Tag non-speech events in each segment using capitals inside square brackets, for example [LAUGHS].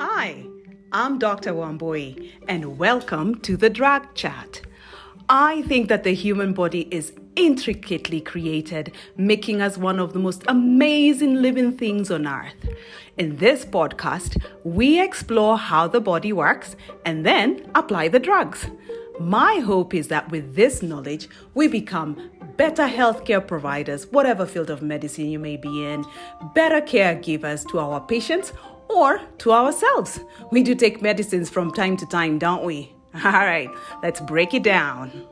Hi, I'm Dr. Wambui, and welcome to the Drug Chat. I think that the human body is intricately created, making us one of the most amazing living things on earth. In this podcast, we explore how the body works and then apply the drugs. My hope is that with this knowledge, we become better healthcare providers, whatever field of medicine you may be in, better caregivers to our patients or to ourselves. We do take medicines from time to time, don't we? [LAUGHS] All right, let's break it down.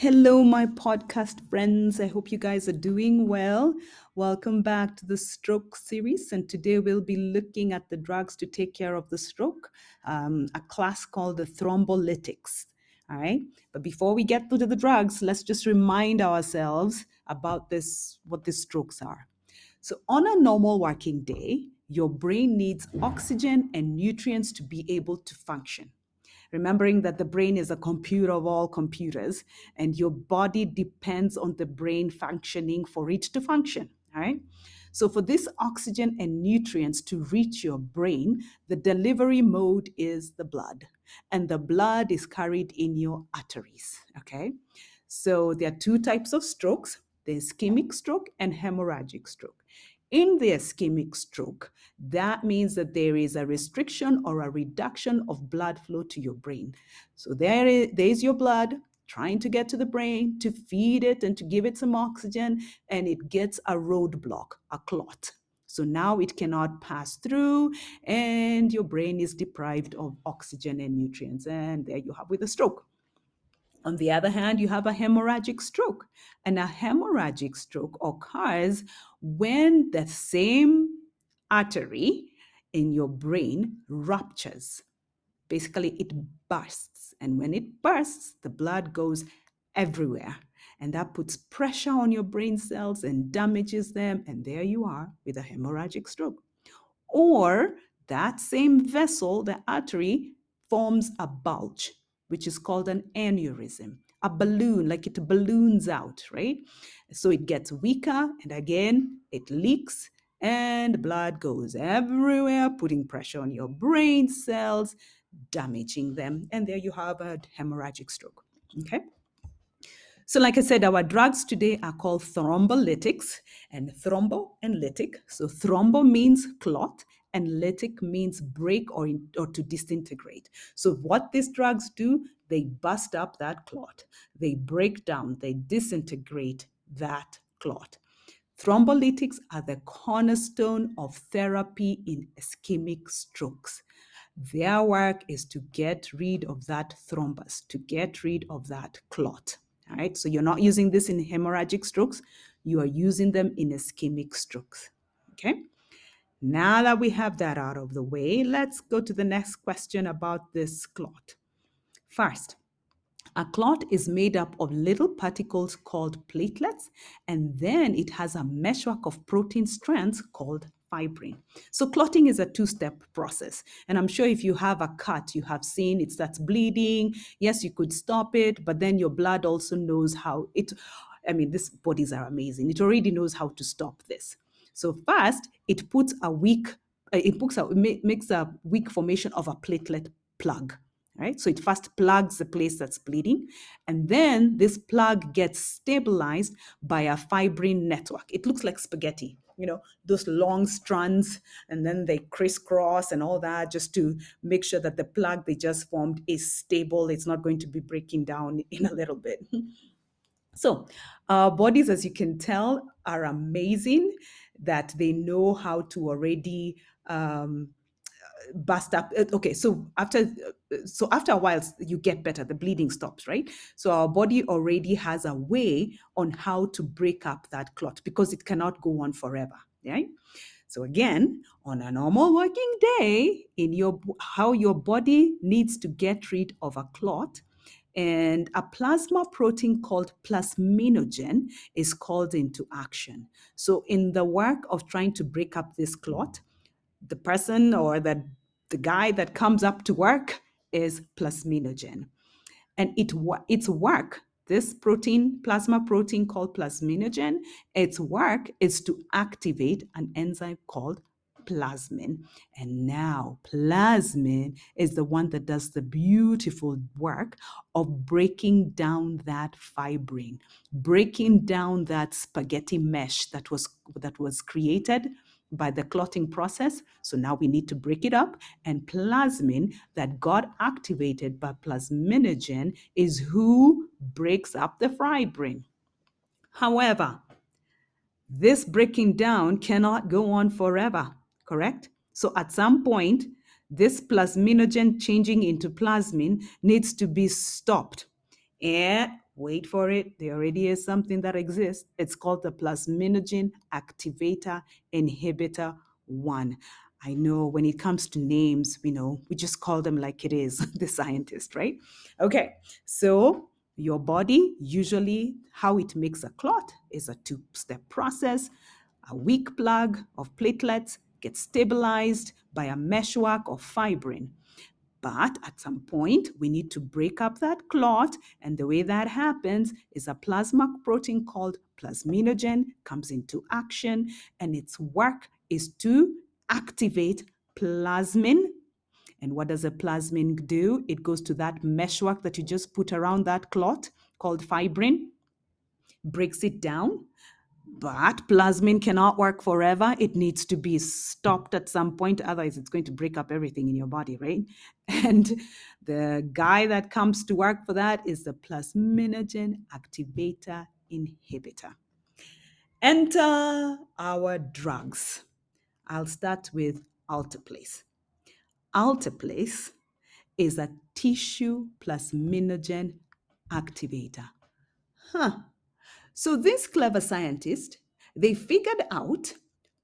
Hello, my podcast friends. I hope you guys are doing well. Welcome back to the stroke series. And today we'll be looking at the drugs to take care of the stroke, um, a class called the thrombolytics. All right. But before we get to the drugs, let's just remind ourselves about this, what the strokes are. So, on a normal working day, your brain needs oxygen and nutrients to be able to function. Remembering that the brain is a computer of all computers, and your body depends on the brain functioning for it to function. All right. So, for this oxygen and nutrients to reach your brain, the delivery mode is the blood, and the blood is carried in your arteries. Okay. So, there are two types of strokes the ischemic stroke and hemorrhagic stroke. In the ischemic stroke, that means that there is a restriction or a reduction of blood flow to your brain. So there is, there is your blood trying to get to the brain to feed it and to give it some oxygen, and it gets a roadblock, a clot. So now it cannot pass through, and your brain is deprived of oxygen and nutrients. And there you have with a stroke. On the other hand, you have a hemorrhagic stroke. And a hemorrhagic stroke occurs when the same artery in your brain ruptures. Basically, it bursts. And when it bursts, the blood goes everywhere. And that puts pressure on your brain cells and damages them. And there you are with a hemorrhagic stroke. Or that same vessel, the artery, forms a bulge which is called an aneurysm, a balloon, like it balloons out, right? So it gets weaker, and again, it leaks, and blood goes everywhere, putting pressure on your brain cells, damaging them. And there you have a hemorrhagic stroke. Okay. So, like I said, our drugs today are called thrombolytics and thrombo and lytic. So, thrombo means clot, and lytic means break or, in, or to disintegrate. So, what these drugs do, they bust up that clot, they break down, they disintegrate that clot. Thrombolytics are the cornerstone of therapy in ischemic strokes. Their work is to get rid of that thrombus, to get rid of that clot. All right, so you're not using this in hemorrhagic strokes, you are using them in ischemic strokes. Okay. Now that we have that out of the way, let's go to the next question about this clot. First, a clot is made up of little particles called platelets, and then it has a meshwork of protein strands called fibrin. So clotting is a two-step process. And I'm sure if you have a cut, you have seen it starts bleeding. Yes, you could stop it, but then your blood also knows how it I mean, these bodies are amazing. It already knows how to stop this. So first, it puts a weak, it puts a, makes a weak formation of a platelet plug. Right? So it first plugs the place that's bleeding, and then this plug gets stabilized by a fibrin network. It looks like spaghetti, you know, those long strands, and then they crisscross and all that just to make sure that the plug they just formed is stable. It's not going to be breaking down [LAUGHS] in a little bit. So, our bodies, as you can tell, are amazing that they know how to already um, bust up uh, okay so after uh, so after a while you get better the bleeding stops right so our body already has a way on how to break up that clot because it cannot go on forever right so again on a normal working day in your how your body needs to get rid of a clot and a plasma protein called plasminogen is called into action. So, in the work of trying to break up this clot, the person or the, the guy that comes up to work is plasminogen. And it, its work, this protein, plasma protein called plasminogen, its work is to activate an enzyme called plasmin. And now, plasmin is the one that does the beautiful work of breaking down that fibrin, breaking down that spaghetti mesh that was that was created by the clotting process. So now we need to break it up. And plasmin that got activated by plasminogen is who breaks up the fibrin. However, this breaking down cannot go on forever, correct? So at some point, this plasminogen changing into plasmin needs to be stopped. And wait for it, there already is something that exists. It's called the plasminogen activator inhibitor 1. I know when it comes to names, we know we just call them like it is, [LAUGHS] the scientist, right? Okay, so your body, usually how it makes a clot is a two step process. A weak plug of platelets gets stabilized by a meshwork of fibrin. But at some point, we need to break up that clot. And the way that happens is a plasma protein called plasminogen comes into action, and its work is to activate plasmin. And what does a plasmin do? It goes to that meshwork that you just put around that clot called fibrin, breaks it down. But plasmin cannot work forever. It needs to be stopped at some point. Otherwise, it's going to break up everything in your body, right? [LAUGHS] And the guy that comes to work for that is the plasminogen activator inhibitor. Enter our drugs. I'll start with alteplase. Alteplase is a tissue plasminogen activator. Huh. So this clever scientist, they figured out,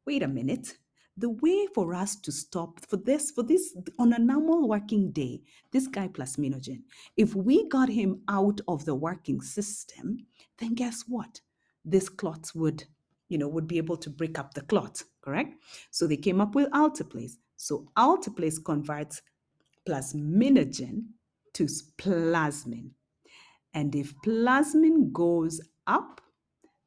wait a minute, the way for us to stop for this for this on a normal working day this guy plasminogen if we got him out of the working system then guess what? This clots would you know would be able to break up the clot correct? So they came up with alteplase so alteplase converts plasminogen to plasmin. And if plasmin goes up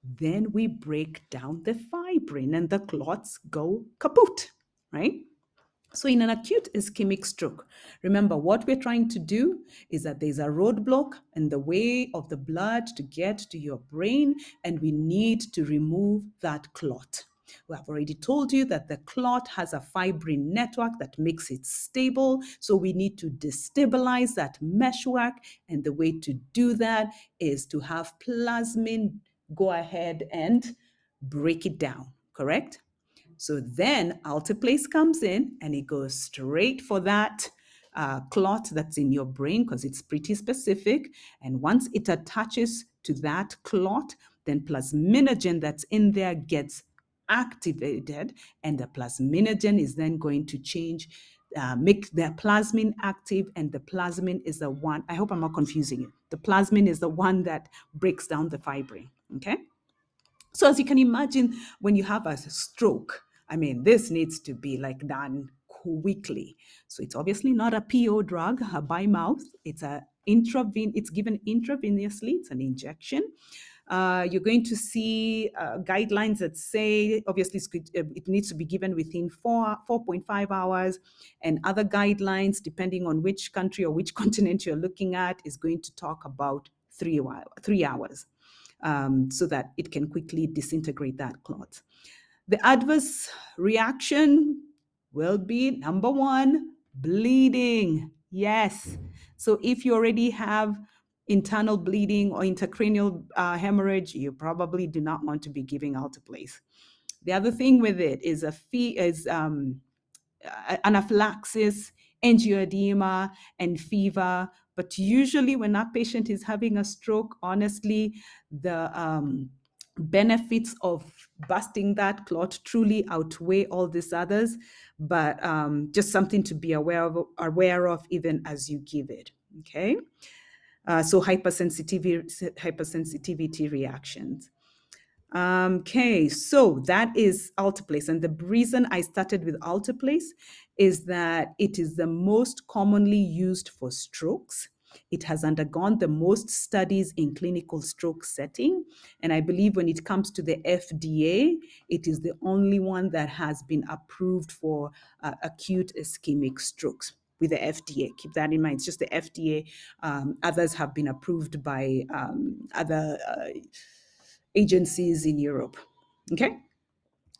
then we break down the fibrin and the clots go kaput, right? So, in an acute ischemic stroke, remember what we're trying to do is that there's a roadblock in the way of the blood to get to your brain, and we need to remove that clot. We have already told you that the clot has a fibrin network that makes it stable. So we need to destabilize that meshwork. And the way to do that is to have plasmin go ahead and break it down, correct? So then alteplase comes in and it goes straight for that uh, clot that's in your brain because it's pretty specific. And once it attaches to that clot, then plasminogen that's in there gets activated, and the plasminogen is then going to change, uh, make the plasmin active, and the plasmin is the one. I hope I'm not confusing you. The plasmin is the one that breaks down the fibrin. Okay. So as you can imagine, when you have a stroke, I mean, this needs to be like done quickly. So it's obviously not a PO drug, a by mouth. It's a intraven. It's given intravenously. It's an injection. Uh, you're going to see uh, guidelines that say obviously uh, it needs to be given within four 4.5 hours, and other guidelines, depending on which country or which [LAUGHS] continent you're looking at, is going to talk about three three hours um, so that it can quickly disintegrate that clot. The adverse reaction will be number one, bleeding. Yes. So if you already have internal bleeding or intracranial uh, hemorrhage, you probably do not want to be giving alteplase. The other thing with it is a fee is um, anaphylaxis, angioedema, and fever, but usually, when that patient is having a stroke, honestly, the um, benefits of busting that clot truly outweigh all these others. But um, just something to be aware of, aware of even as you give it. Okay. Uh, so hypersensitivity, hypersensitivity reactions. Um, okay, so that is alteplase. And the reason I started with alteplase is that it is the most commonly used for strokes. It has undergone the most studies in clinical stroke setting. And I believe when it comes to the FDA, it is the only one that has been approved for uh, acute ischemic strokes with the FDA. Keep that in mind. It's just the FDA. Um, others have been approved by um, other uh, agencies in Europe. Okay?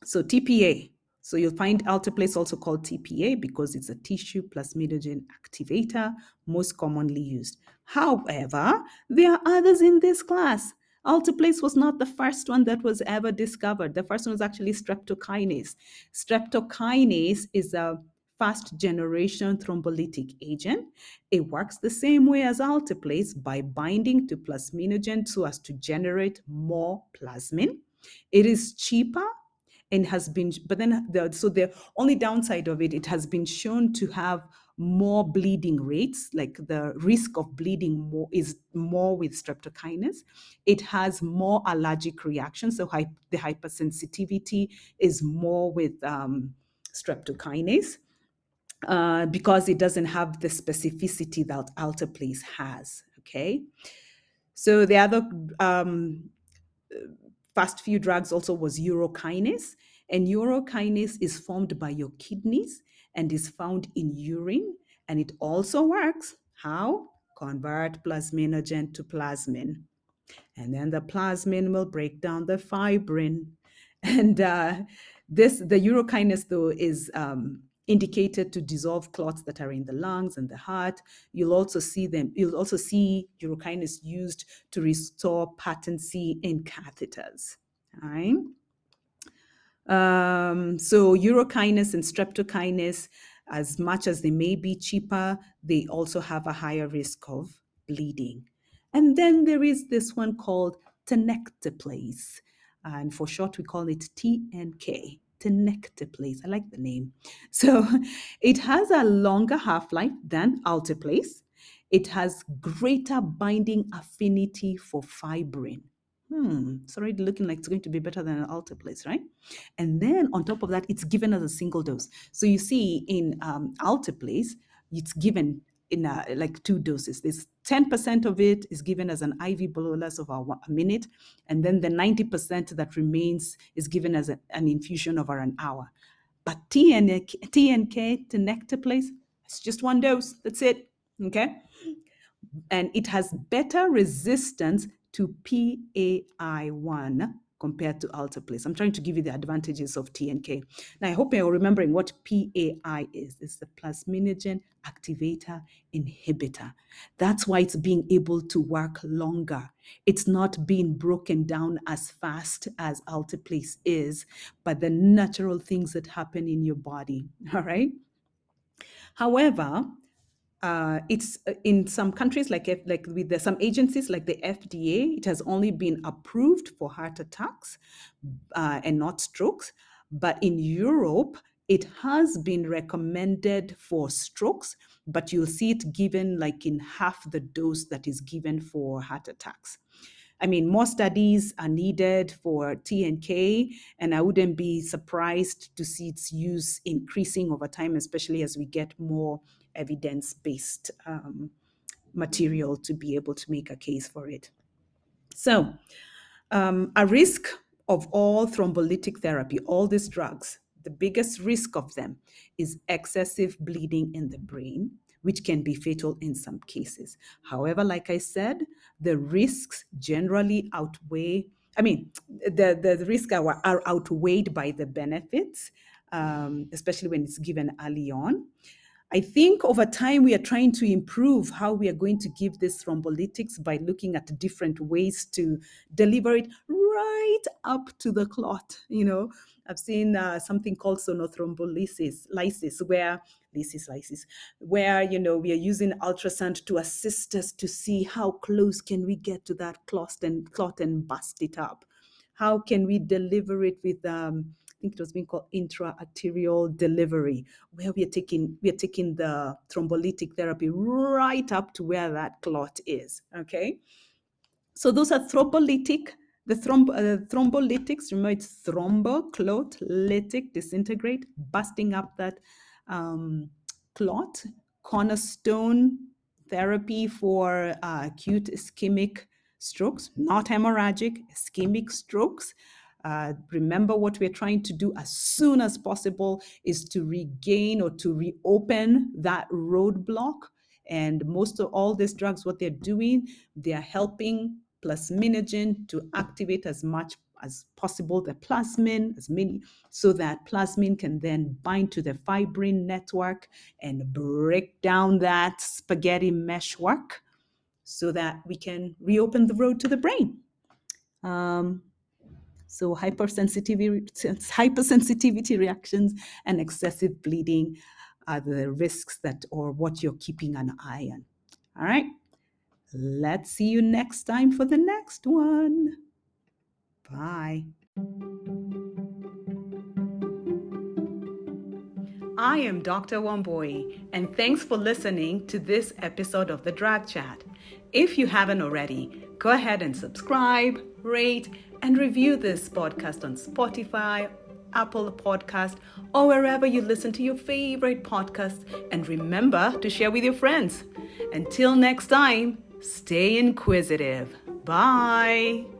So TPA. So you'll find alteplase also called TPA because it's a tissue plasminogen activator, most commonly used. However, there are others in this class. Alteplase was not the first one that was ever discovered. The first one was actually streptokinase. Streptokinase is a fast generation thrombolytic agent. It works the same way as alteplase by binding to plasminogen so as to generate more plasmin. It is cheaper and has been, but then the, so the only downside of it, it has been shown to have more bleeding rates, like the risk of bleeding more is more with streptokinase. It has more allergic reactions, so hy- the hypersensitivity is more with um, streptokinase uh, because it doesn't have the specificity that alteplase has. Okay, so the other um, fast few drugs also was urokinase, and urokinase is formed by your kidneys and is found in urine, and it also works. How? Convert plasminogen to plasmin. And then the plasmin will break down the fibrin. [LAUGHS] And uh, this, the urokinase, though, is um, indicated to dissolve clots that are in the lungs and the heart. You'll also see them, you'll also see urokinase used to restore patency in catheters. All right. Um, so urokinase and streptokinase, as much as they may be cheaper, they also have a higher risk of bleeding. And then there is this one called tenecteplase. And for short, we call it TNK, tenecteplase. I like the name. [LAUGHS] So it has a longer half-life than alteplase. It has greater binding affinity for fibrin hmm, it's already looking like it's going to be better than an alteplase, right? And then on top of that, it's given as a single dose. So you see in um, alteplase, it's given in a, like two doses. There's 10% of it is given as an IV bolus of a, a minute, and then the 90% that remains is given as a, an infusion over an hour. But TNK, TNK, tenecteplase, it's just one dose. That's it. Okay. And it has better resistance to PAI1 compared to alteplase. I'm trying to give you the advantages of TNK. Now, I hope you're remembering what PAI is. It's the plasminogen activator inhibitor. That's why it's being able to work longer. It's not being broken down as fast as alteplase is, but the natural things that happen in your body. [LAUGHS] All right. However, uh, it's uh, in some countries like like with the, some agencies like the FDA, it has only been approved for heart attacks uh, and not strokes. But in Europe, it has been recommended for strokes, but you'll see it given like in half the dose that is given for heart attacks. I mean, more studies are needed for TNK, and I wouldn't be surprised to see its use increasing over time, especially as we get more evidence based um, material to be able to make a case for it. So, um, a risk of all thrombolytic therapy, all these drugs, the biggest risk of them is excessive bleeding in the brain, which can be fatal in some cases. However, like I said, the risks generally outweigh, I mean, the, the risks are, are outweighed by the benefits, um, especially when it's given early on. I think over time we are trying to improve how we are going to give this thrombolytics by looking at different ways to deliver it right up to the clot. You know, I've seen uh, something called sonothrombolysis, lysis, where lysis, lysis, where you know we are using ultrasound to assist us to see how close can we get to that clot and clot and bust it up. How can we deliver it with um, think it was being called intra-arterial delivery, where we are taking we are taking the thrombolytic therapy right up to where that clot is. Okay, so those are thrombolytic. The thromb, uh, thrombolytics, remember it's thrombo, clot, lytic, disintegrate, busting up that um, clot, cornerstone therapy for uh, acute ischemic strokes, not hemorrhagic, ischemic strokes. Uh, remember, what we're trying to do as soon as possible is to regain or to reopen that roadblock. And most of all these drugs, what they're doing, they're helping plasminogen to activate as much as possible the plasmin, as many, so that plasmin can then bind to the fibrin network and break down that spaghetti meshwork so that we can reopen the road to the brain. Um, so hypersensitivity, hypersensitivity reactions and excessive bleeding are the risks that or what you're keeping an eye on. All right. Let's see you next time for the next one. Bye. I am Dr. Wambui, and thanks for listening to this episode of the Drug Chat. If you haven't already, go ahead and subscribe, rate, and review this podcast on Spotify, Apple Podcast, or wherever you listen to your favorite podcasts. And remember to share with your friends. Until next time, stay inquisitive. Bye.